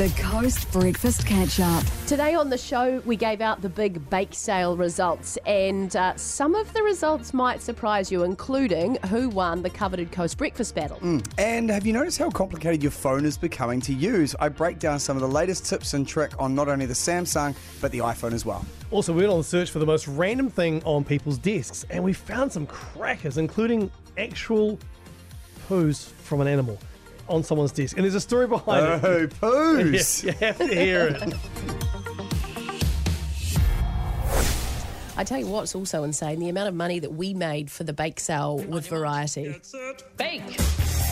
The Coast Breakfast Catch Up. Today on the show, we gave out the big bake sale results, and uh, some of the results might surprise you, including who won the coveted Coast Breakfast Battle. And have you noticed how complicated your phone is becoming to use? I break down some of the latest tips and trick on not only the Samsung but the iPhone as well. Also, we went on the search for the most random thing on people's desks, and we found some crackers, including actual poos from an animal on someone's desk. And there's a story behind it. Oh, poos! Yes, you have to hear it. I tell you what's also insane the amount of money that we made for the bake sale with Variety. Bake!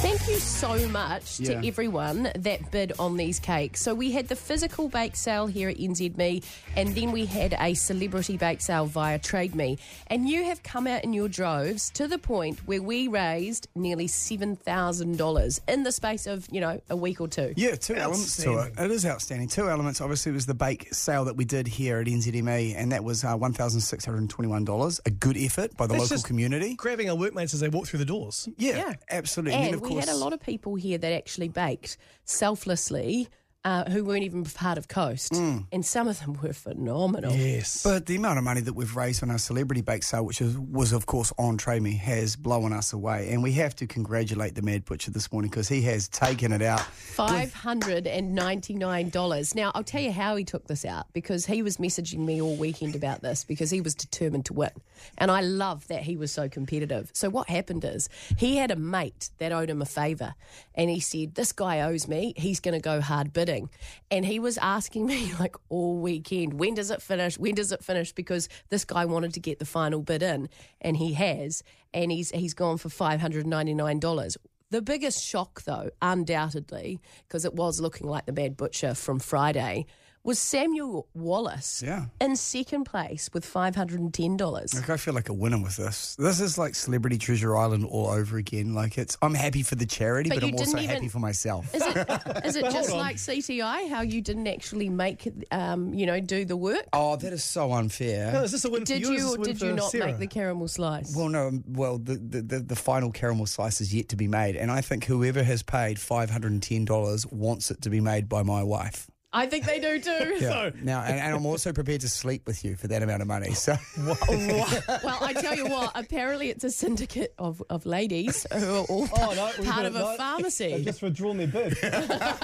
Thank you so much Yeah. to everyone that bid on these cakes. So we had the physical bake sale here at NZME, and then we had a celebrity bake sale via Trade Me. And you have come out in your droves to the point where we raised nearly $7,000 in the space of, you know, a week or two. Yeah, two elements to it. It is outstanding. Two elements. Obviously, it was the bake sale that we did here at NZME, and that was uh, one thousand six hundred and twenty-one dollars. A good effort by the That's local just community. Grabbing our workmates as they walk through the doors. Yeah, Yeah. absolutely. And of we had a lot of people here that actually baked selflessly. Uh, who weren't even part of Coast, Mm. and some of them were phenomenal. Yes. But the amount of money that we've raised on our celebrity bake sale, which is, was of course on Trade Me, has blown us away. And we have to congratulate the Mad Butcher this morning because he has taken it out. Five hundred and ninety nine dollars. Now I'll tell you how he took this out because he was messaging me all weekend about this because he was determined to win, and I love that he was so competitive. So what happened is he had a mate that owed him a favour, and he said, "This guy owes me. He's going to go hard bidding," and he was asking me like all weekend, "When does it finish? When does it finish?" Because this guy wanted to get the final bid in, and he has, and he's he's gone for five hundred ninety nine dollars. The biggest shock, though, undoubtedly, because it was looking like the Mad Butcher from Friday, was Samuel Wallace Yeah. in second place with $510. Like I feel like a winner with this. This is like Celebrity Treasure Island all over again. Like it's, I'm happy for the charity, But but, I'm also didn't happy for myself. Is it, is it just like CTI, how you didn't actually make, um, you know, do the work? Oh, that is so unfair. No, is this a win Did for you? or you or did you not Sarah? make the caramel slice? Well, no. Well, the, the, the, the final caramel slice is yet to be made, and I think whoever has paid five hundred and ten dollars wants it to be made by my wife. I think they do too. So- Now, and, and I'm also prepared to sleep with you for that amount of money. So, well, I tell you what, apparently it's a syndicate of, of ladies who are all Oh, no, part of a no. pharmacy. They've just withdrawn their bid. I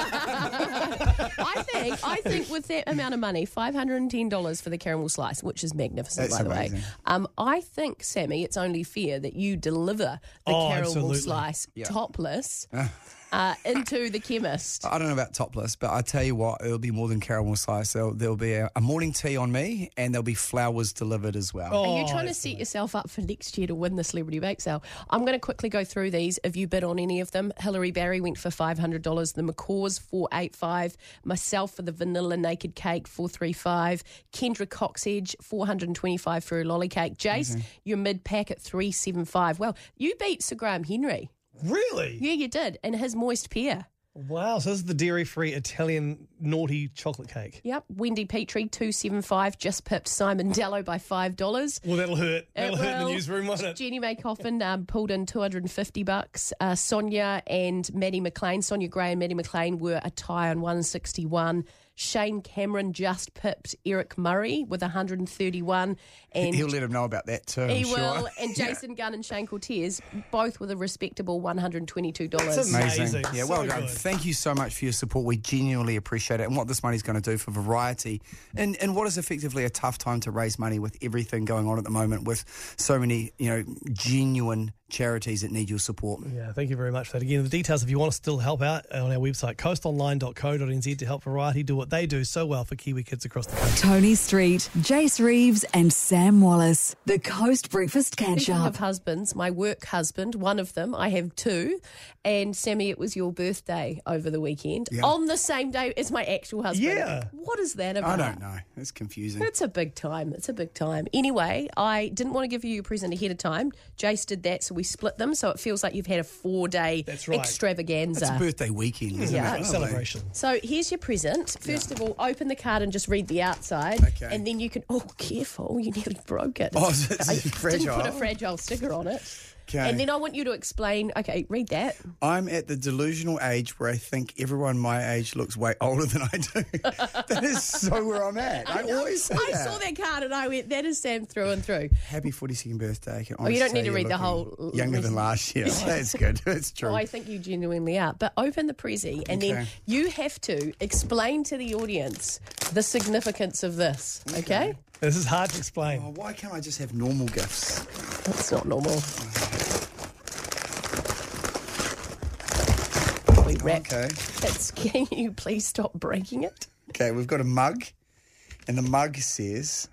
think I think with that amount of money, five hundred and ten dollars for the caramel slice, which is magnificent, That's by the way. Um, I think Sammy, it's only fair that you deliver the Oh, caramel absolutely. slice topless uh, into the chemist. I don't know about topless, but I tell you what, it'll be more than caramel slice. There'll, there'll be a, a morning tea on me, and there'll be flowers delivered as well. Are you Oh, trying to that's set yourself up for next year to win the celebrity bake sale? I'm going to quickly go through these. If you bid on any of them, Hilary Barry went for five hundred dollars. The McCaws four eight five. Myself for the vanilla naked cake four three five. Kendra Cocksedge four hundred and twenty five for a lolly cake. Jace, your mid pack at three seven five. Well, you beat Sir Graham Henry. Really? Yeah, you did, and his moist pear. Wow. So this is the dairy-free Italian naughty chocolate cake. Yep, Wendy Petrie two seven five. Just pipped Simon Dallow by five dollars. Well, that'll hurt. That'll hurt in the will. newsroom, won't it? Jenny May Coffin um, pulled in 250 bucks. Uh, Sonia and Maddie McLean, Sonia Gray and Maddie McLean were a tie on 161. Shane Cameron just pipped Eric Murray with 131. And He'll let him know about that too. I'm he sure. will. And Jason Gunn and Shane Cortese, both with a respectable $122. That's Amazing. Yeah, So well done. good. Thank you so much for your support. We genuinely appreciate it and what this money's going to do for variety and, and what is effectively a tough time to raise money with everything going on at the moment with so many, you know, genuine charities that need your support. Yeah, thank you very much for that. Again, the details, if you want to still help out uh, on our website, coastonline.co.nz to help Variety do what they do so well for Kiwi kids across the country. Toni Street, Jace Reeves, and Sam Wallace. The Coast Breakfast Catch Speaking Up. of husbands, my work husband, one of them, I have two. And Sammy, it was your birthday over the weekend on the same day as my actual husband. Yeah. What is that about? I don't know. It's confusing. It's a big time. It's a big time. Anyway, I didn't want to give you a present ahead of time. Jace did that, so we split them. So it feels like you've had a four day That's right. extravaganza. It's a birthday weekend, isn't Yeah. it? Great celebration. so here's your present. First of all, open the card and just read the outside. Okay. And then you can. Oh, careful! You nearly broke it. Oh, is it- is I it didn't put a fragile sticker on it. Okay. And then I want you to explain. Okay, read that. I'm at the delusional age where I think everyone my age looks way older than I do. that is so where I'm at. I, always say I that. saw that card and I went, that is Sam through and through. Happy 42nd birthday. Can Oh, you don't need to read the whole looking Younger than last year. Oh, that's good. That's true. Oh, I think you genuinely are. But open the prezi and then you have to explain to the audience the significance of this. Okay? This is hard to explain. Oh, why can't I just have normal gifts? That's not normal. Oh, wrap. Okay. It's, can you please stop breaking it? Okay, we've got a mug, and the mug says,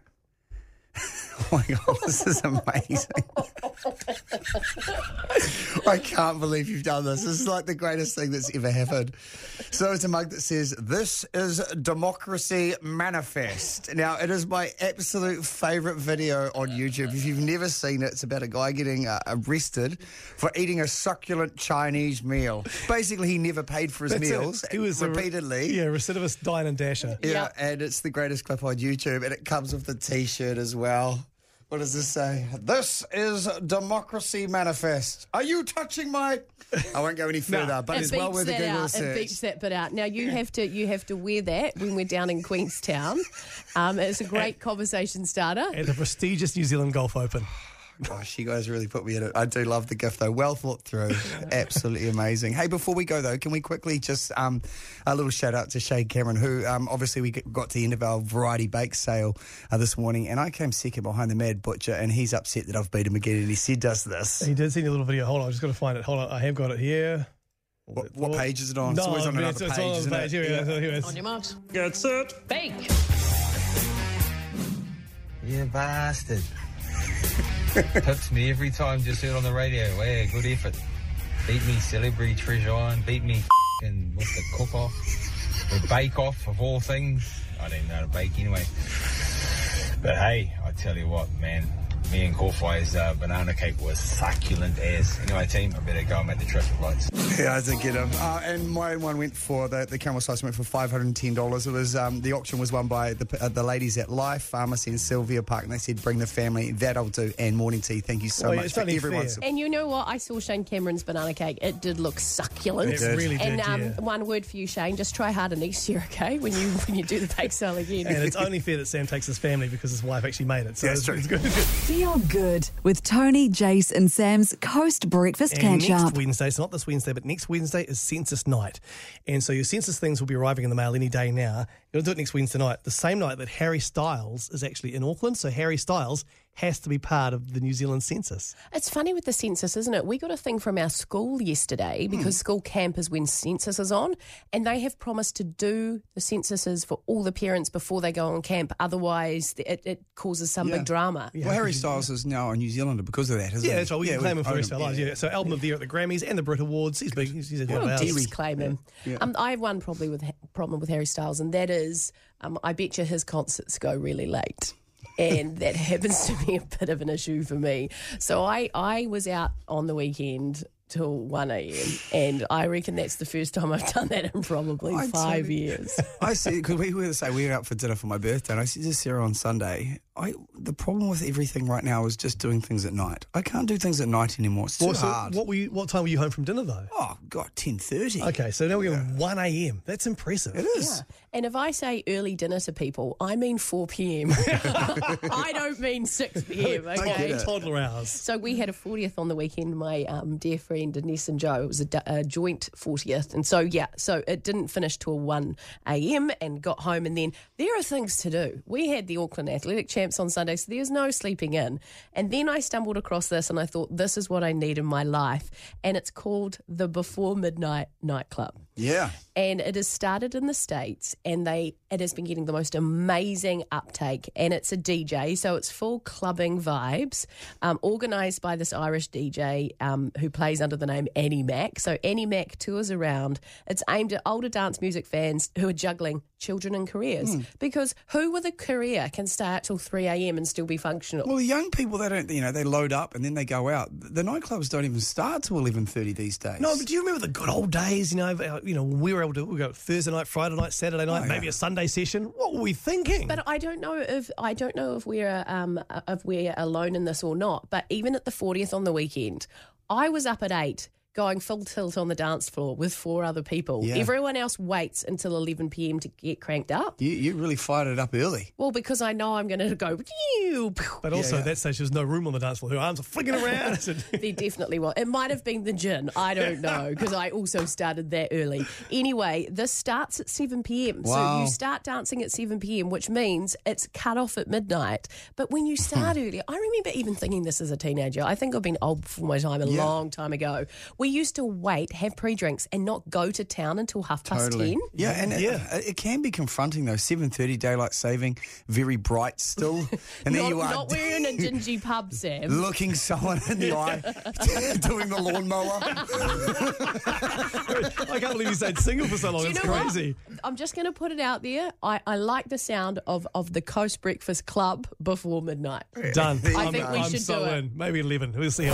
"Oh my god, this is amazing! I can't believe you've done this. This is like the greatest thing that's ever happened." So it's a mug that says, "This is Democracy Manifest." Now, it is my absolute favourite video on YouTube. If you've never seen it, it's about a guy getting uh, arrested for eating a succulent Chinese meal. Basically, he never paid for his That's it. meals He was a re- repeatedly. yeah, recidivist dine and dasher. Yeah, Yep. and it's the greatest clip on YouTube, and it comes with the T-shirt as well. What does this say? This is Democracy Manifest. Are you touching my? I won't go any further, but it it's well beeps worth a Google out. It search. beeps that bit out. Now you have to you have to wear that when we're down in Queenstown. Um, it's a great conversation starter. At the prestigious New Zealand Golf Open. Gosh, you guys really put me in it. I do love the gift though. Well thought through. Absolutely amazing. Hey, before we go though, can we quickly just um, a little shout out to Shane Cameron, who um, obviously we got to the end of our variety bake sale uh, this morning, and I came second behind the Mad Butcher, and he's upset that I've beat him again, and he said does this. He did send you a little video. Hold on, I've just got to find it. Hold on, I have got it here. What, what page is it on? No, it's always on another it's page, on isn't page. it? Here, we go. Yeah. Here it is. On your marks. Get set. Bake. You bastard. Pips me every time, just heard on the radio. Hey, good effort. Beat me Celebrity Treasure Island. Beat me and with the cook off. The bake off of all things. I didn't know how to bake anyway. But hey, I tell you what, man. Me and Corfway's uh, banana cake was succulent as. Anyway, team, I better go and make the traffic lights. Yeah, I did get him. Uh, and my one went for the, the camel slice went for five hundred and ten dollars. It was um, the auction was won by the, uh, the ladies at Life Pharmacy in Sylvia Park, and they said bring the family. That I'll do. And morning tea. Thank you so Well, much it's for only everyone's. fair. And you know what? I saw Shane Cameron's banana cake. It did look succulent. It really did, And um, yeah. one word for you, Shane. Just try harder next year, okay? When you when you do the bake sale again. And it's only fair that Sam takes his family because his wife actually made it. So Yeah, it's, it's true. it's good. It's good. Feel good with Toni, Jace, and Sam's Coast Breakfast And Catch next Up. Wednesday, so not this Wednesday, but next Wednesday is census night. And so your census things will be arriving in the mail any day now. You'll do it next Wednesday night, the same night that Harry Styles is actually in Auckland. So Harry Styles has to be part of the New Zealand census. It's funny with the census, isn't it? We got a thing from our school yesterday Hmm. because school camp is when census is on, and they have promised to do the censuses for all the parents before they go on camp. Otherwise, it, it causes some Yeah. big drama. Well, Harry Styles is now a New Zealander because of that, isn't it? Yeah, he? that's right. We can claim him for the own rest of our lives. Yeah. So album of the year at the Grammys and the Brit Awards. He's big. He's, he's a We'll one of ours. just claim him. Um, I have one probably with problem with Harry Styles, and that is, um, I bet you his concerts go really late. And that happens to be a bit of an issue for me. So I, I was out on the weekend till 1 a.m. and I reckon that's the first time I've done that in probably I'd five years. I see because we were say we were out for dinner for my birthday, and I said to Sarah on Sunday, I the problem with everything right now is just doing things at night. I can't do things at night anymore. It's too Well, so hard. what, were you, what time were you home from dinner, though? oh God, ten thirty. Okay, so now we're at 1 a.m. That's impressive. It is. And if I say early dinner to people, I mean 4 p.m. I don't mean 6 p.m. Okay. Toddler hours. So we had a 40th on the weekend. My um, dear friend Denise and Joe. It was a joint 40th, and so yeah, so it didn't finish till 1 a.m. and got home, and then there are things to do. We had the Auckland Athletic Champs on Sunday, so there's no sleeping in. And then I stumbled across this, and I thought this is what I need in my life, and it's called the Before Midnight Nightclub Yeah. and it has started in the states and they it has been getting the most amazing uptake and it's a dj so it's full clubbing vibes um, organized by this irish dj um, who plays under the name annie mac so annie mac tours around it's aimed at older dance music fans who are juggling children and careers because who with a career can start till 3am and still be functional Well, the young people they don't, you know, they load up and then they go out. The nightclubs don't even start till eleven thirty these days. No, but do you remember the good old days? You know, our like you know we were able to we go Thursday night, Friday night, Saturday night, Oh, maybe yeah. a Sunday session. What were we thinking? But I don't know if I don't know if we're um if we're alone in this or not. But even at the 40th on the weekend, I was up at eight. Going full tilt on the dance floor with four other people. Yeah. Everyone else waits until 11 p.m. to get cranked up. You, you really fired it up early. Well, because I know I'm going to go. pew, pew. But also yeah. at that stage, there's no room on the dance floor. Her arms are flicking around. I said, There definitely was. It might have been the gin. I don't know because I also started that early. Anyway, this starts at 7 p.m. So you start dancing at 7 p.m., which means it's cut off at midnight. But when you start hmm. earlier, I remember even thinking this as a teenager. I think I've been old before my time a Yeah. long time ago. We used to wait, have pre drinks, and not go to town until half past 10. Yeah, and Yeah. It, it can be confronting though. Seven thirty daylight saving, very bright still, and there Not, you are not wearing a dingy pub, Sam. looking someone in the eye, doing the lawnmower. I can't believe you stayed single for so long. It's know what? crazy. I'm just going to put it out there. I, I like the sound of, of the Coast Breakfast Club before midnight. Done. I I'm, think we I'm should so do it. in. Maybe 11. We'll see.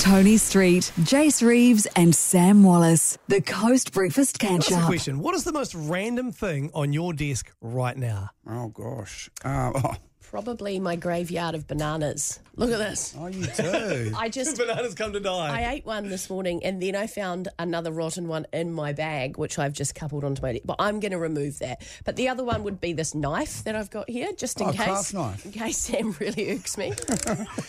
Toni Street, Jace Reeves, and Sam Wallace. The Coast Breakfast Catch That's Up. question. What is the most random thing on your desk right now? Oh gosh. Um, oh, Probably my graveyard of bananas. Look at this. oh, you do. I just. Bananas come to die. I ate one this morning and then I found another rotten one in my bag, which I've just coupled onto my. But I'm going to remove that. But the other one would be this knife that I've got here, just in Oh, case. craft knife. In case Sam really irks me.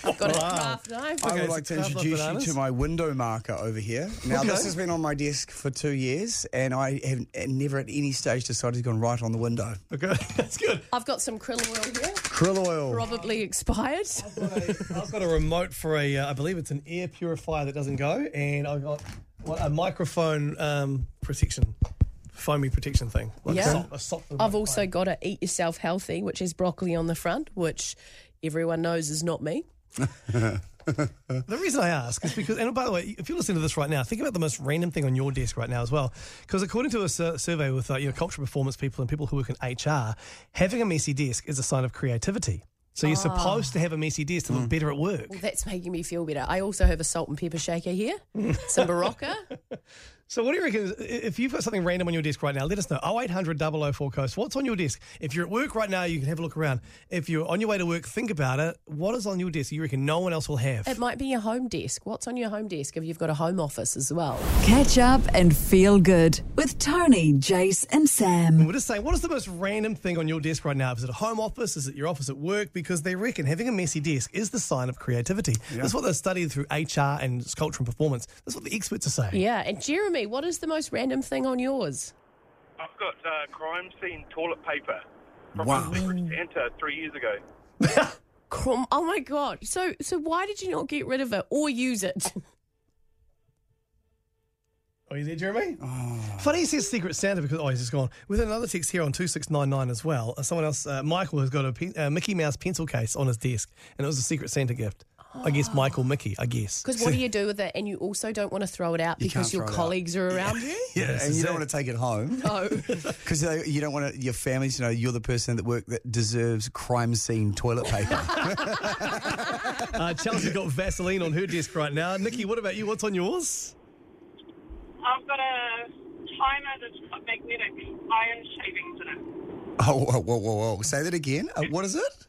I've got a craft knife. I would like to craft introduce you bananas. to my window marker over here. Now, Okay. this has been on my desk for two years, and I have never at any stage decided to go right on the window. Okay, that's good. I've got some krill oil here, Krill oil. probably expired. I've got a remote for a, uh, I believe it's an air purifier that doesn't go, and I've got what, a microphone um, protection, foamy protection thing. Like Yeah. a soft- a soft I've microphone. also got a eat yourself healthy, which is broccoli on the front, which everyone knows is not me. The reason I ask is because, and by the way, if you're listening to this right now, think about the most random thing on your desk right now as well. Because according to a sur- survey with uh, you know cultural performance people and people who work in HR, having a messy desk is a sign of creativity. So you're supposed to have a messy desk to look better at work. That's making me feel better. I also have a salt and pepper shaker here, some Berocca. So what do you reckon? If you've got something random on your desk right now, let us know. 0800 004 Coast. What's on your desk? If you're at work right now, you can have a look around. If you're on your way to work, think about it. What is on your desk you reckon no one else will have? It might be your home desk. What's on your home desk if you've got a home office as well? Catch up and feel good with Toni, Jace, and Sam. We're just saying, what is the most random thing on your desk right now? Is it a home office? Is it your office at work? Because they reckon having a messy desk is the sign of creativity. That's what they've studied through HR and culture and performance. That's what the experts are saying. Yeah. And Jeremy, what is the most random thing on yours? I've got uh, crime scene toilet paper from Wow. Secret Santa three years ago. Crum- Oh my god! So, so why did you not get rid of it or use it? Are you there, Jeremy? Funny he says Secret Santa because, oh, he's just gone. With another text here on 2699 as well, uh, someone else, uh, Michael, has got a pen, uh, Mickey Mouse pencil case on his desk, and it was a Secret Santa gift. I guess Michael Mickey, I guess. Because what do you do with it? And you also don't want to throw it out You because can't your throw it out. colleagues are around you. Yeah, This and you don't it. want to take it home No. because you don't want to, your family to know you're the person that work that deserves crime scene toilet paper. Uh, Chelsea's got Vaseline on her desk right now. Nikki, what about you? What's on yours? I've got a timer that's got magnetic iron shavings in it. oh, whoa, whoa, whoa, whoa! Say that again. Uh, what is it?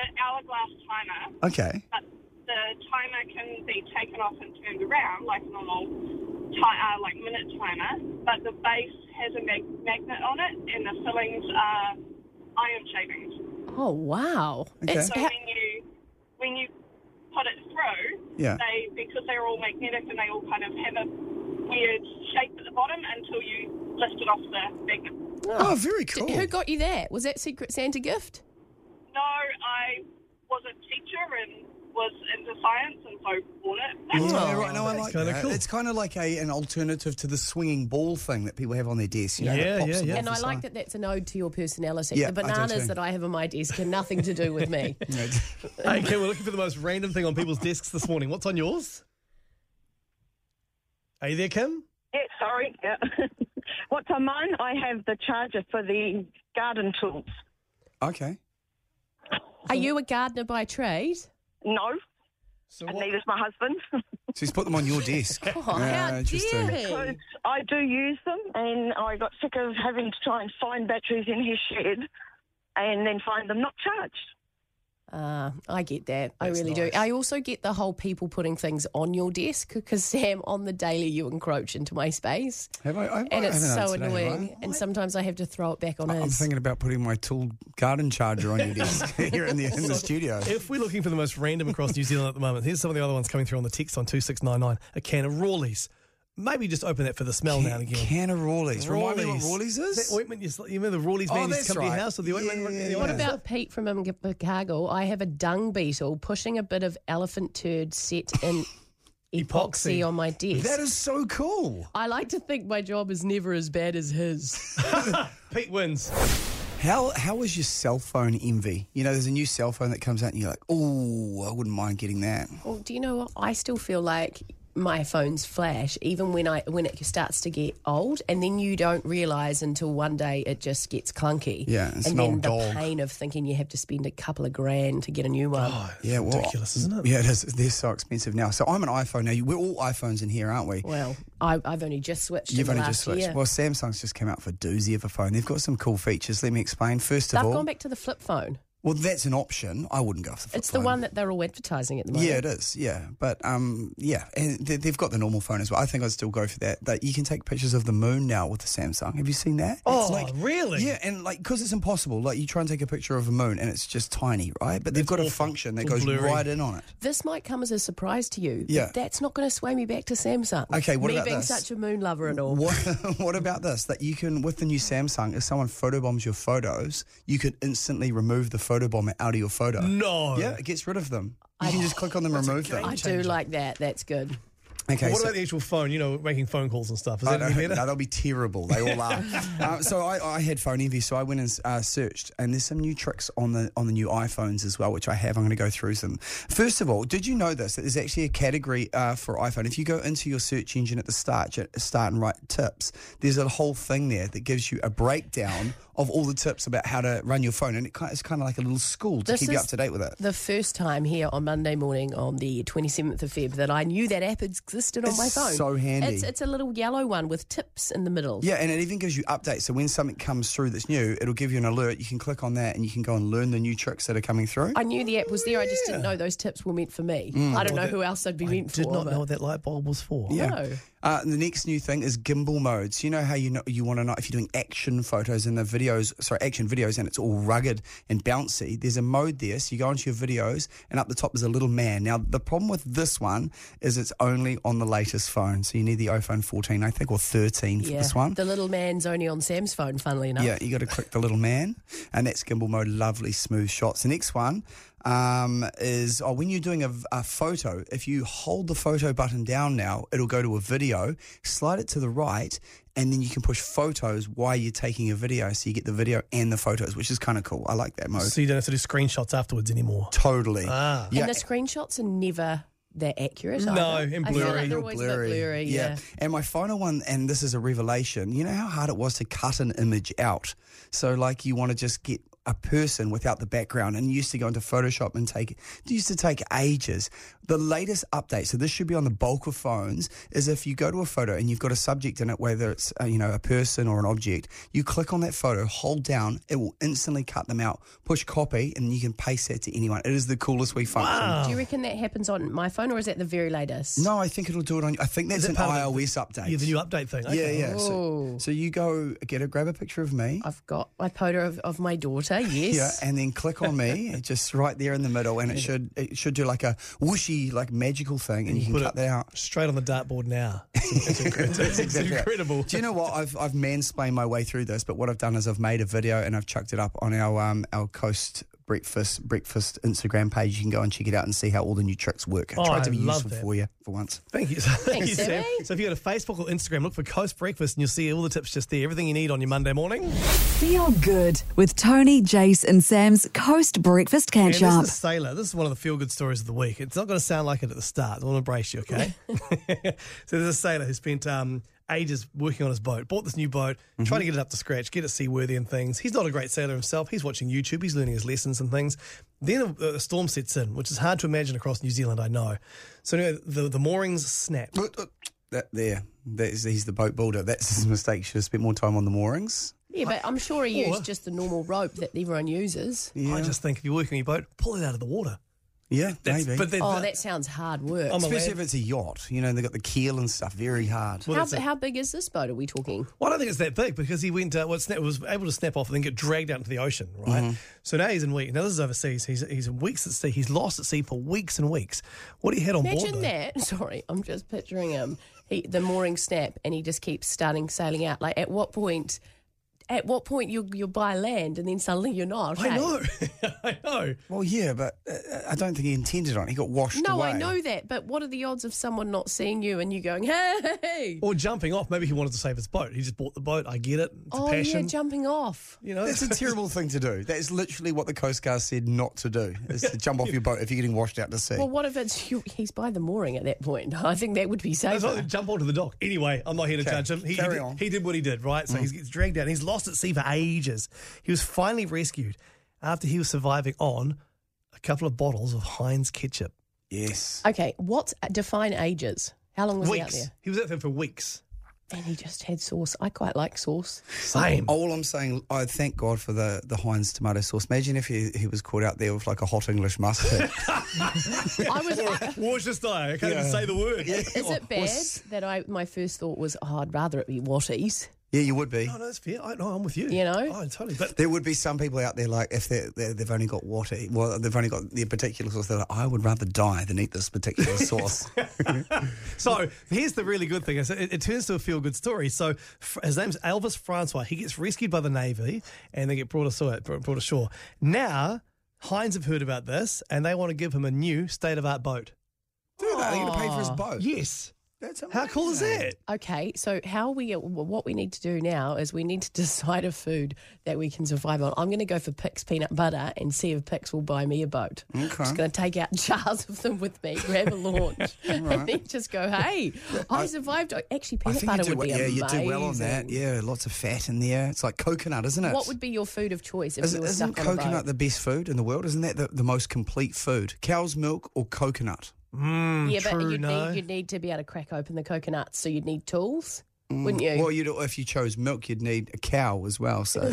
It's like a an hourglass timer, Okay. but the timer can be taken off and turned around like a normal ti- uh, like minute timer. But the base has a mag- magnet on it, and the fillings are iron shavings. Oh wow! Okay. It's So ha- when you when you put it through, Yeah. they because they're all magnetic and they all kind of have a weird shape at the bottom until you lift it off the magnet. Oh, very cool. who got you that? Was that Secret Santa gift? No, I was a teacher and was into science and so bought it. Yeah, right. No, I like kinda that. cool. It's kind of like a an alternative to the swinging ball thing that people have on their desk. You know, Yeah, pops yeah, them yeah. off And the I like side. that that's an ode to your personality. Yeah, the I do bananas too. that I have on my desk have nothing to do with me. Hey, Kim, we're looking for the most random thing on people's desks this morning. What's on yours? Are you there, Kim? Yeah, sorry. Yeah. What's on mine? I have the charger for the garden tools. Okay. Are you a gardener by trade? No, So and what? neither's my husband. So he's put them on your desk. Oh, Yeah, how interesting. dare he? I do use them, and I got sick of having to try and find batteries in his shed and then find them not charged. Uh, I get that. I really nice. do. I also get the whole people putting things on your desk because, Sam, on the daily you encroach into my space. Have I, I, And I it's haven't so today, annoying. have And sometimes I have to throw it back on I'm thinking about putting my tool garden charger on your desk here in the, in the studio. If we're looking for the most random across New Zealand at the moment, here's some of the other ones coming through on the text on 2699. A can of Rawleigh's. Maybe just open that for the smell now and again. Can of Rawleigh's. Remind me what Rawleigh's That is? ointment, you, sl- you remember the Rawleigh's Oh, man used to come to your house with the ointment? Yeah, yeah, What yeah. about Pete from um, Chicago? I have a dung beetle pushing a bit of elephant turd set in Epoxy. epoxy on my desk. That is so cool. I like to think my job is never as bad as his. Pete wins. How how was your cell phone envy? You know, there's a new cell phone that comes out, and you're like, oh, I wouldn't mind getting that. Well, do you know what? I still feel like my phones flash even when I when it starts to get old, and then you don't realise until one day it just gets clunky. Yeah, it's and an then old the dog. pain of thinking you have to spend a couple of grand to get a new one. Yeah, well, ridiculous, isn't it? Yeah, it is. They're so expensive now. So I'm an iPhone now. We're all iPhones in here, aren't we? Well, I, I've only just switched. You've in the only last just switched. Year. Well, Samsung's just come out for a doozy of a phone. They've got some cool features. Let me explain. First of all, They've all, gone back to the flip phone. Well, that's an option. I wouldn't go for the flip It's the phone. one that they're all advertising at the moment. Yeah, it is. Yeah, but um, yeah, and they- they've got the normal phone as well. I think I'd still go for that. That you can take pictures of the moon now with the Samsung. Have you seen that? Oh, It's like- really? Yeah, and like because it's impossible. Like you try and take a picture of a moon and it's just tiny, right? But they've It's got a function that goes blurry. right in on it. This might come as a surprise to you. but Yeah. that's not going to sway me back to Samsung. Okay, what me about being this? such a moon lover and all. What What about this? That you can with the new Samsung, if someone photobombs your photos, you could instantly remove the photobomber out of your photo. No. Yeah, it gets rid of them. You can just click on them, and remove them. I do like that. That's good. Okay, what so- about the actual phone? You know, making phone calls and stuff. Is I that any better? no, they'll be terrible. They all are. uh, so I, I had phone envy, so I went and uh, searched, and there's some new tricks on the on the new iPhones as well, which I have. I'm going to go through some. First of all, did you know this? That there's actually a category uh, for iPhone. If you go into your search engine at the start, start and write tips, there's a whole thing there that gives you a breakdown of all the tips about how to run your phone, and it, it's kind of like a little school to This keep you up to date with it. The first time here on Monday morning on the 27th of Feb that I knew that app existed on It's my phone. so handy. It's, it's a little yellow one with tips in the middle. Yeah, and it even gives you updates. So when something comes through that's new, it'll give you an alert. You can click on that and you can go and learn the new tricks that are coming through. I knew the app was there. I just didn't know those tips were meant for me. I don't know who else they'd be I meant for. did not know what that light bulb was for. Yeah. No. Uh, the next new thing is gimbal modes. You know how you know you want to know if you're doing action photos and the videos, sorry, action videos, and it's all rugged and bouncy. There's a mode there, so you go into your videos, and up the top is a little man. Now the problem with this one is it's only on the latest phone, so you need the iPhone 14, I think, or 13 for Yeah. this one. The little man's only on Sam's phone, funnily enough. Yeah, you got to click the little man, and that's gimbal mode. Lovely, smooth shots. The next one um, is oh, when you're doing a, a photo, if you hold the photo button down now, it'll go to a video. Slide it to the right, and then you can push photos while you're taking a video, so you get the video and the photos, which is kind of cool. I like that mode. So you don't have to do screenshots afterwards anymore. Totally. Ah. Yeah. And the screenshots are never that accurate. No, either. and I feel blurry. like they're always a bit blurry. Yeah. And my final one, and this is a revelation, you know how hard it was to cut an image out? So, like, you want to just get a person without the background and used to go into Photoshop and take it used to take ages. The latest update, so this should be on the bulk of phones, is if you go to a photo and you've got a subject in it, whether it's uh, you know a person or an object, you click on that photo, hold down, it will instantly cut them out. Push copy, and you can paste that to anyone. It is the coolest wee function. Do you reckon that happens on my phone or is that the very latest? No, I think it'll do it on. I think that's an part of the- iOS update. Yeah, the new update thing. Okay. Yeah, yeah. So, so you go get a grab a picture of me. I've got my photo of, of my daughter, yes. Yeah, and then click on me, just right there in the middle, and it should it should do like a whooshy, like magical thing, and you can Put cut it that out. straight on the dartboard now. It's, it's, it's, it's incredible. Do you know what? I've I've mansplained my way through this, but what I've done is I've made a video and I've chucked it up on our um our coast Breakfast breakfast Instagram page. You can go and check it out and see how all the new tricks work. I Oh, tried to be love useful that. for you for once. Thank you. Thank you, Sam. So if you go to Facebook or Instagram, look for Coast Breakfast and you'll see all the tips just there. Everything you need on your Monday morning. Feel good with Toni, Jace, and Sam's Coast Breakfast And Catch this Up. is Sailor. This is one of the feel good stories of the week. It's not going to sound like it at the start. I want to brace you, okay? so there's a sailor who spent um, ages working on his boat, bought this new boat, mm-hmm. trying to get it up to scratch, get it seaworthy and things. He's not a great sailor himself. He's watching YouTube, he's learning his lessons and things. Then a, a storm sets in, which is hard to imagine across New Zealand, I know. So anyway, the, the moorings snap. Uh, that there, that is, he's the boat builder. That's his mistake. Should have spent more time on the moorings. Yeah, but I'm sure he Or- used just the normal rope that everyone uses. Yeah, I just think if you're working on your boat, pull it out of the water. Yeah, That's- maybe. But then, Oh, that sounds hard work. I'm Especially lad. if it's a yacht, you know, they've got the keel and stuff. Very hard. how, how big is this boat? Are we talking? Well, I don't think it's that big because he went, uh, well, snap, was able to snap off and then get dragged out into the ocean, right? So now he's in weeks. Now this is overseas. He's he's in weeks at sea. He's lost at sea for weeks and weeks. What he had on board, Imagine that. Sorry, I'm just picturing him. He, the mooring snap, and he just keeps starting sailing out. Like, at what point? At what point you you buy land, and then suddenly you're not? I hey? know, I know. Well, yeah, but uh, I don't think he intended on it. He got washed away No, away. I know that, but what are the odds of someone not seeing you and you going, "Hey"? Or jumping off. Maybe he wanted to save his boat. He just bought the boat. I get it. It's oh a passion. yeah, jumping off. you know, That's a terrible thing to do. That is literally what the Coast Guard said not to do, is to jump off your boat if you're getting washed out to sea. Well, what if it's you, he's by the mooring at that point? I think that would be That's safer. not- jump onto the dock. Anyway, I'm not here to Okay, judge him. He, he carry did, on. he did what he did, right? So he gets dragged out. He's lost at sea for ages. He was finally rescued after he was surviving on a couple of bottles of Heinz ketchup. yes. Okay, what define ages? How long was he out weeks. there? He was out there for weeks. And he just had sauce. I quite like sauce. Same. All I'm saying, I thank God for the, the Heinz tomato sauce. Imagine if he, he was caught out there with like a hot English mustard. I was. Worcestershire. I can't even say the word. Is it bad that I my first thought was, oh, I'd rather it be Watties? Yeah, you would be. No, no, that's fair. I, no, I'm with you. You know? Oh, totally. But There would be some people out there like if they're, they're, they've only got water, well, they've only got the particular sauce. They're like, I would rather die than eat this particular sauce. so here's the really good thing: is it, it turns to a feel-good story. So his name's Elvis Francois. He gets rescued by the navy, and they get brought ashore. Brought ashore. Now Heinz have heard about this, and they want to give him a new state-of-art boat. Do that? Are you going to pay for his boat? Yes. That's How cool is that? Okay, so how we what we need to do now is we need to decide a food that we can survive on. I'm going to go for Pic's peanut butter and see if Pic's will buy me a boat. Okay. I'm just going to take out jars of them with me, grab a launch, and then just go, "Hey, I survived." Oh, actually, I peanut butter you do, would be well- yeah, you do well on that. Yeah, lots of fat in there. It's like coconut, isn't it? What would be your food of choice if Is, you were isn't stuck on a coconut boat? the best food in the world? Isn't that the, the most complete food? Cow's milk or coconut? Mm, yeah, but true, you'd no. need you'd need to be able to crack open the coconuts, so you'd need tools, wouldn't you? Mm. Well, you'd, if you chose milk, you'd need a cow as well. So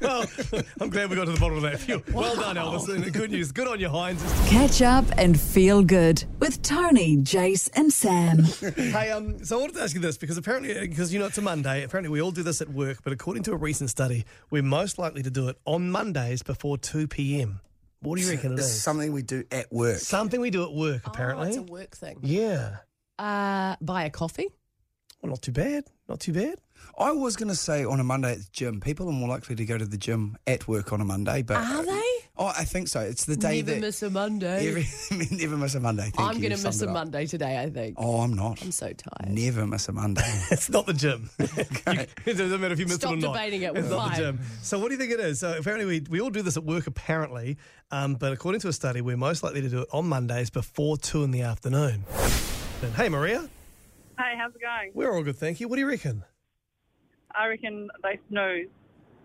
well, I'm glad we got to the bottom of that. Well done, Elvis. And good news. Good on you, Heinz. Catch up and feel good with Toni, Jace, and Sam. Hey, um, so I wanted to ask you this because apparently, because you know it's a Monday. Apparently, we all do this at work, but according to a recent study, we're most likely to do it on Mondays before two p.m. What do you reckon it it's is? something we do at work. Something we do at work, Oh, apparently. it's a work thing. yeah. Uh, buy a coffee. Well, not too bad. Not too bad. I was going to say on a Monday at the gym, people are more likely to go to the gym at work on a Monday. But Are they? Oh, I think so. It's the day Never that miss a Monday. every, never miss a Monday. Thank I'm going to miss a. Monday today. I think. Oh, I'm not. I'm so tired. Never miss a Monday. It's not the gym. You- it doesn't matter if you missed Stop it or not. Stop debating it. It's not the gym. So, what do you think it is? So, apparently, we, we all do this at work, apparently. Um, but according to a study, we're most likely to do it on Mondays before two in the afternoon. And, hey, Maria. Hey, how's it going? We're all good, thank you. What do you reckon? I reckon they snooze.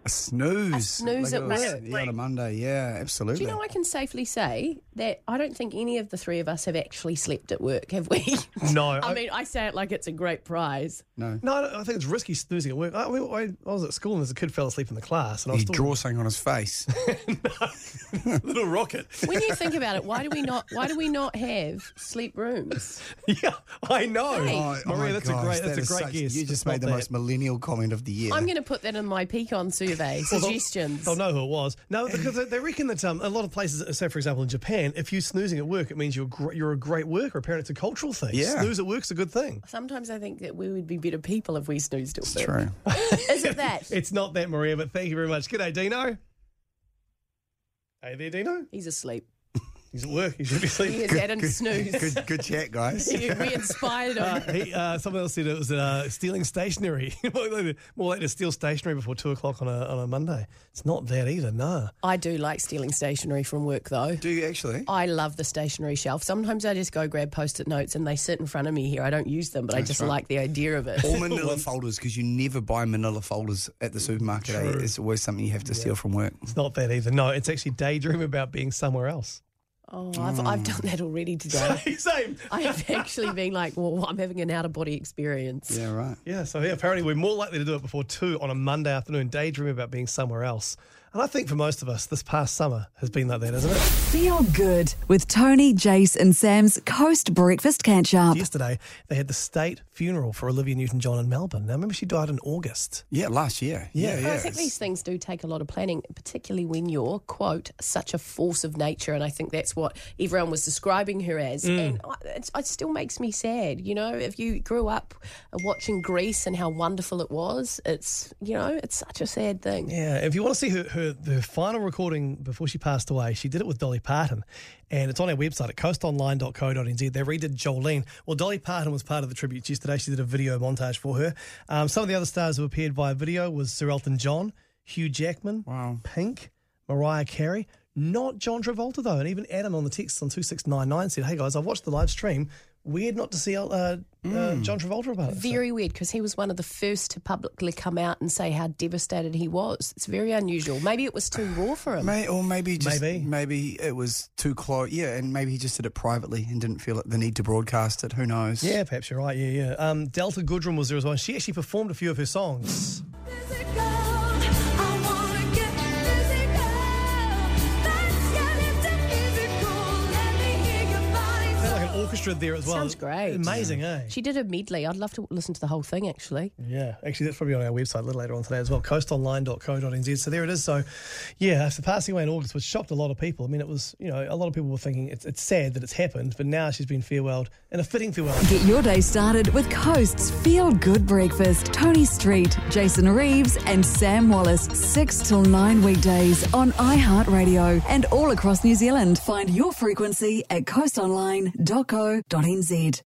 A snooze. A snooze Look at work. Yeah, on a Monday. Yeah, absolutely. Do you know I can safely say that I don't think any of the three of us have actually slept at work, have we? No, I mean, I say it like it's a great prize. no. No, I think it's risky snoozing at work. I, I, I was at school and there's a kid fell asleep in the class, and I was He still draws something on his face. little rocket. When you think about it, why do we not? Why do we not have sleep rooms? yeah, I know. Hey. Oh, oh Maria, my that's gosh, a great, that that's a great such- guess. You just made the that. most millennial comment of the year. I'm going to put that in my pecan survey Well, they'll- suggestions. They'll know who it was. No, because they- they reckon that um, a lot of places, say for example in Japan, if you're snoozing at work, it means you're gr- you're a great worker. Apparently, it's a cultural thing. Yeah. snooze at work's a good thing. Sometimes I think that we would be better people if we snoozed at It's work. true. Is it that? It's not that, Maria, but thank you very much. G'day, Dino. Hey there, Dino. He's asleep. He's at work. He should be He sleeping. has had a snooze. Good, good chat, guys. we inspired him. Uh, he, uh, someone else said it was uh, stealing stationery. more like more to steal stationery before two o'clock on a on a Monday. It's not that either. No. I do like stealing stationery from work, though. Do you actually? I love the stationery shelf. Sometimes I just go grab post-it notes and they sit in front of me here. I don't use them, but I just right. like the idea of it. Or manila folders because you never buy manila folders at the supermarket. Eh? It's always something you have to steal from work. It's not that either. No, it's actually daydream about being somewhere else. Oh, I've, I've done that already today. Same. I have actually been like, well, I'm having an out-of-body experience. Yeah, right. Yeah, so yeah, apparently we're more likely to do it before two on a Monday afternoon, daydream about being somewhere else. And I think for most of us, this past summer has been like that, isn't it? Feel good with Toni, Jace, and Sam's Coast Breakfast Catch Up. Yesterday, they had the state funeral for Olivia Newton John in Melbourne. Now, remember, she died in August. Yeah, last year. Yeah, yeah. I think these things do take a lot of planning, particularly when you're, quote, such a force of nature. And I think that's what everyone was describing her as. Mm. And I, it still makes me sad. You know, if you grew up watching Grease and how wonderful it was, it's, you know, it's such a sad thing. Yeah, if you want to see her, her the final recording before she passed away, she did it with Dolly Parton, and it's on our website at coastonline.co.nz. They redid Jolene. Well, Dolly Parton was part of the tributes yesterday. She did a video montage for her. Um, some of the other stars who appeared via video was Sir Elton John, Hugh Jackman, Wow. Pink, Mariah Carey. Not John Travolta though, and even Adam on the text on two six nine nine said, "Hey guys, I've watched the live stream. Weird not to see uh, uh, John Travolta about it." So- Very weird because he was one of the first to publicly come out and say how devastated he was. It's very unusual. Maybe it was too raw for him. May, or maybe just Maybe. maybe it was too close. Yeah, and maybe he just did it privately and didn't feel it, the need to broadcast it. Who knows? Yeah, perhaps you're right. Yeah, yeah. Um, Delta Goodrem was there as well. She actually performed a few of her songs. Orchestra there as well. Sounds great. Amazing, eh? She did a medley. I'd love to listen to the whole thing, actually. Yeah, actually, that's probably on our website a little later on today as well, coastonline.co.nz. So there it is. So, yeah, after passing away in August, which shocked a lot of people. I mean, it was, you know, a lot of people were thinking it's, it's sad that it's happened, but now she's been farewelled in a fitting farewell. Get your day started with Coast's Feel Good Breakfast. Toni Street, Jason Reeves, and Sam Wallace. 6 till 9 weekdays on iHeartRadio and all across New Zealand. Find your frequency at coastonline.co.nz nz.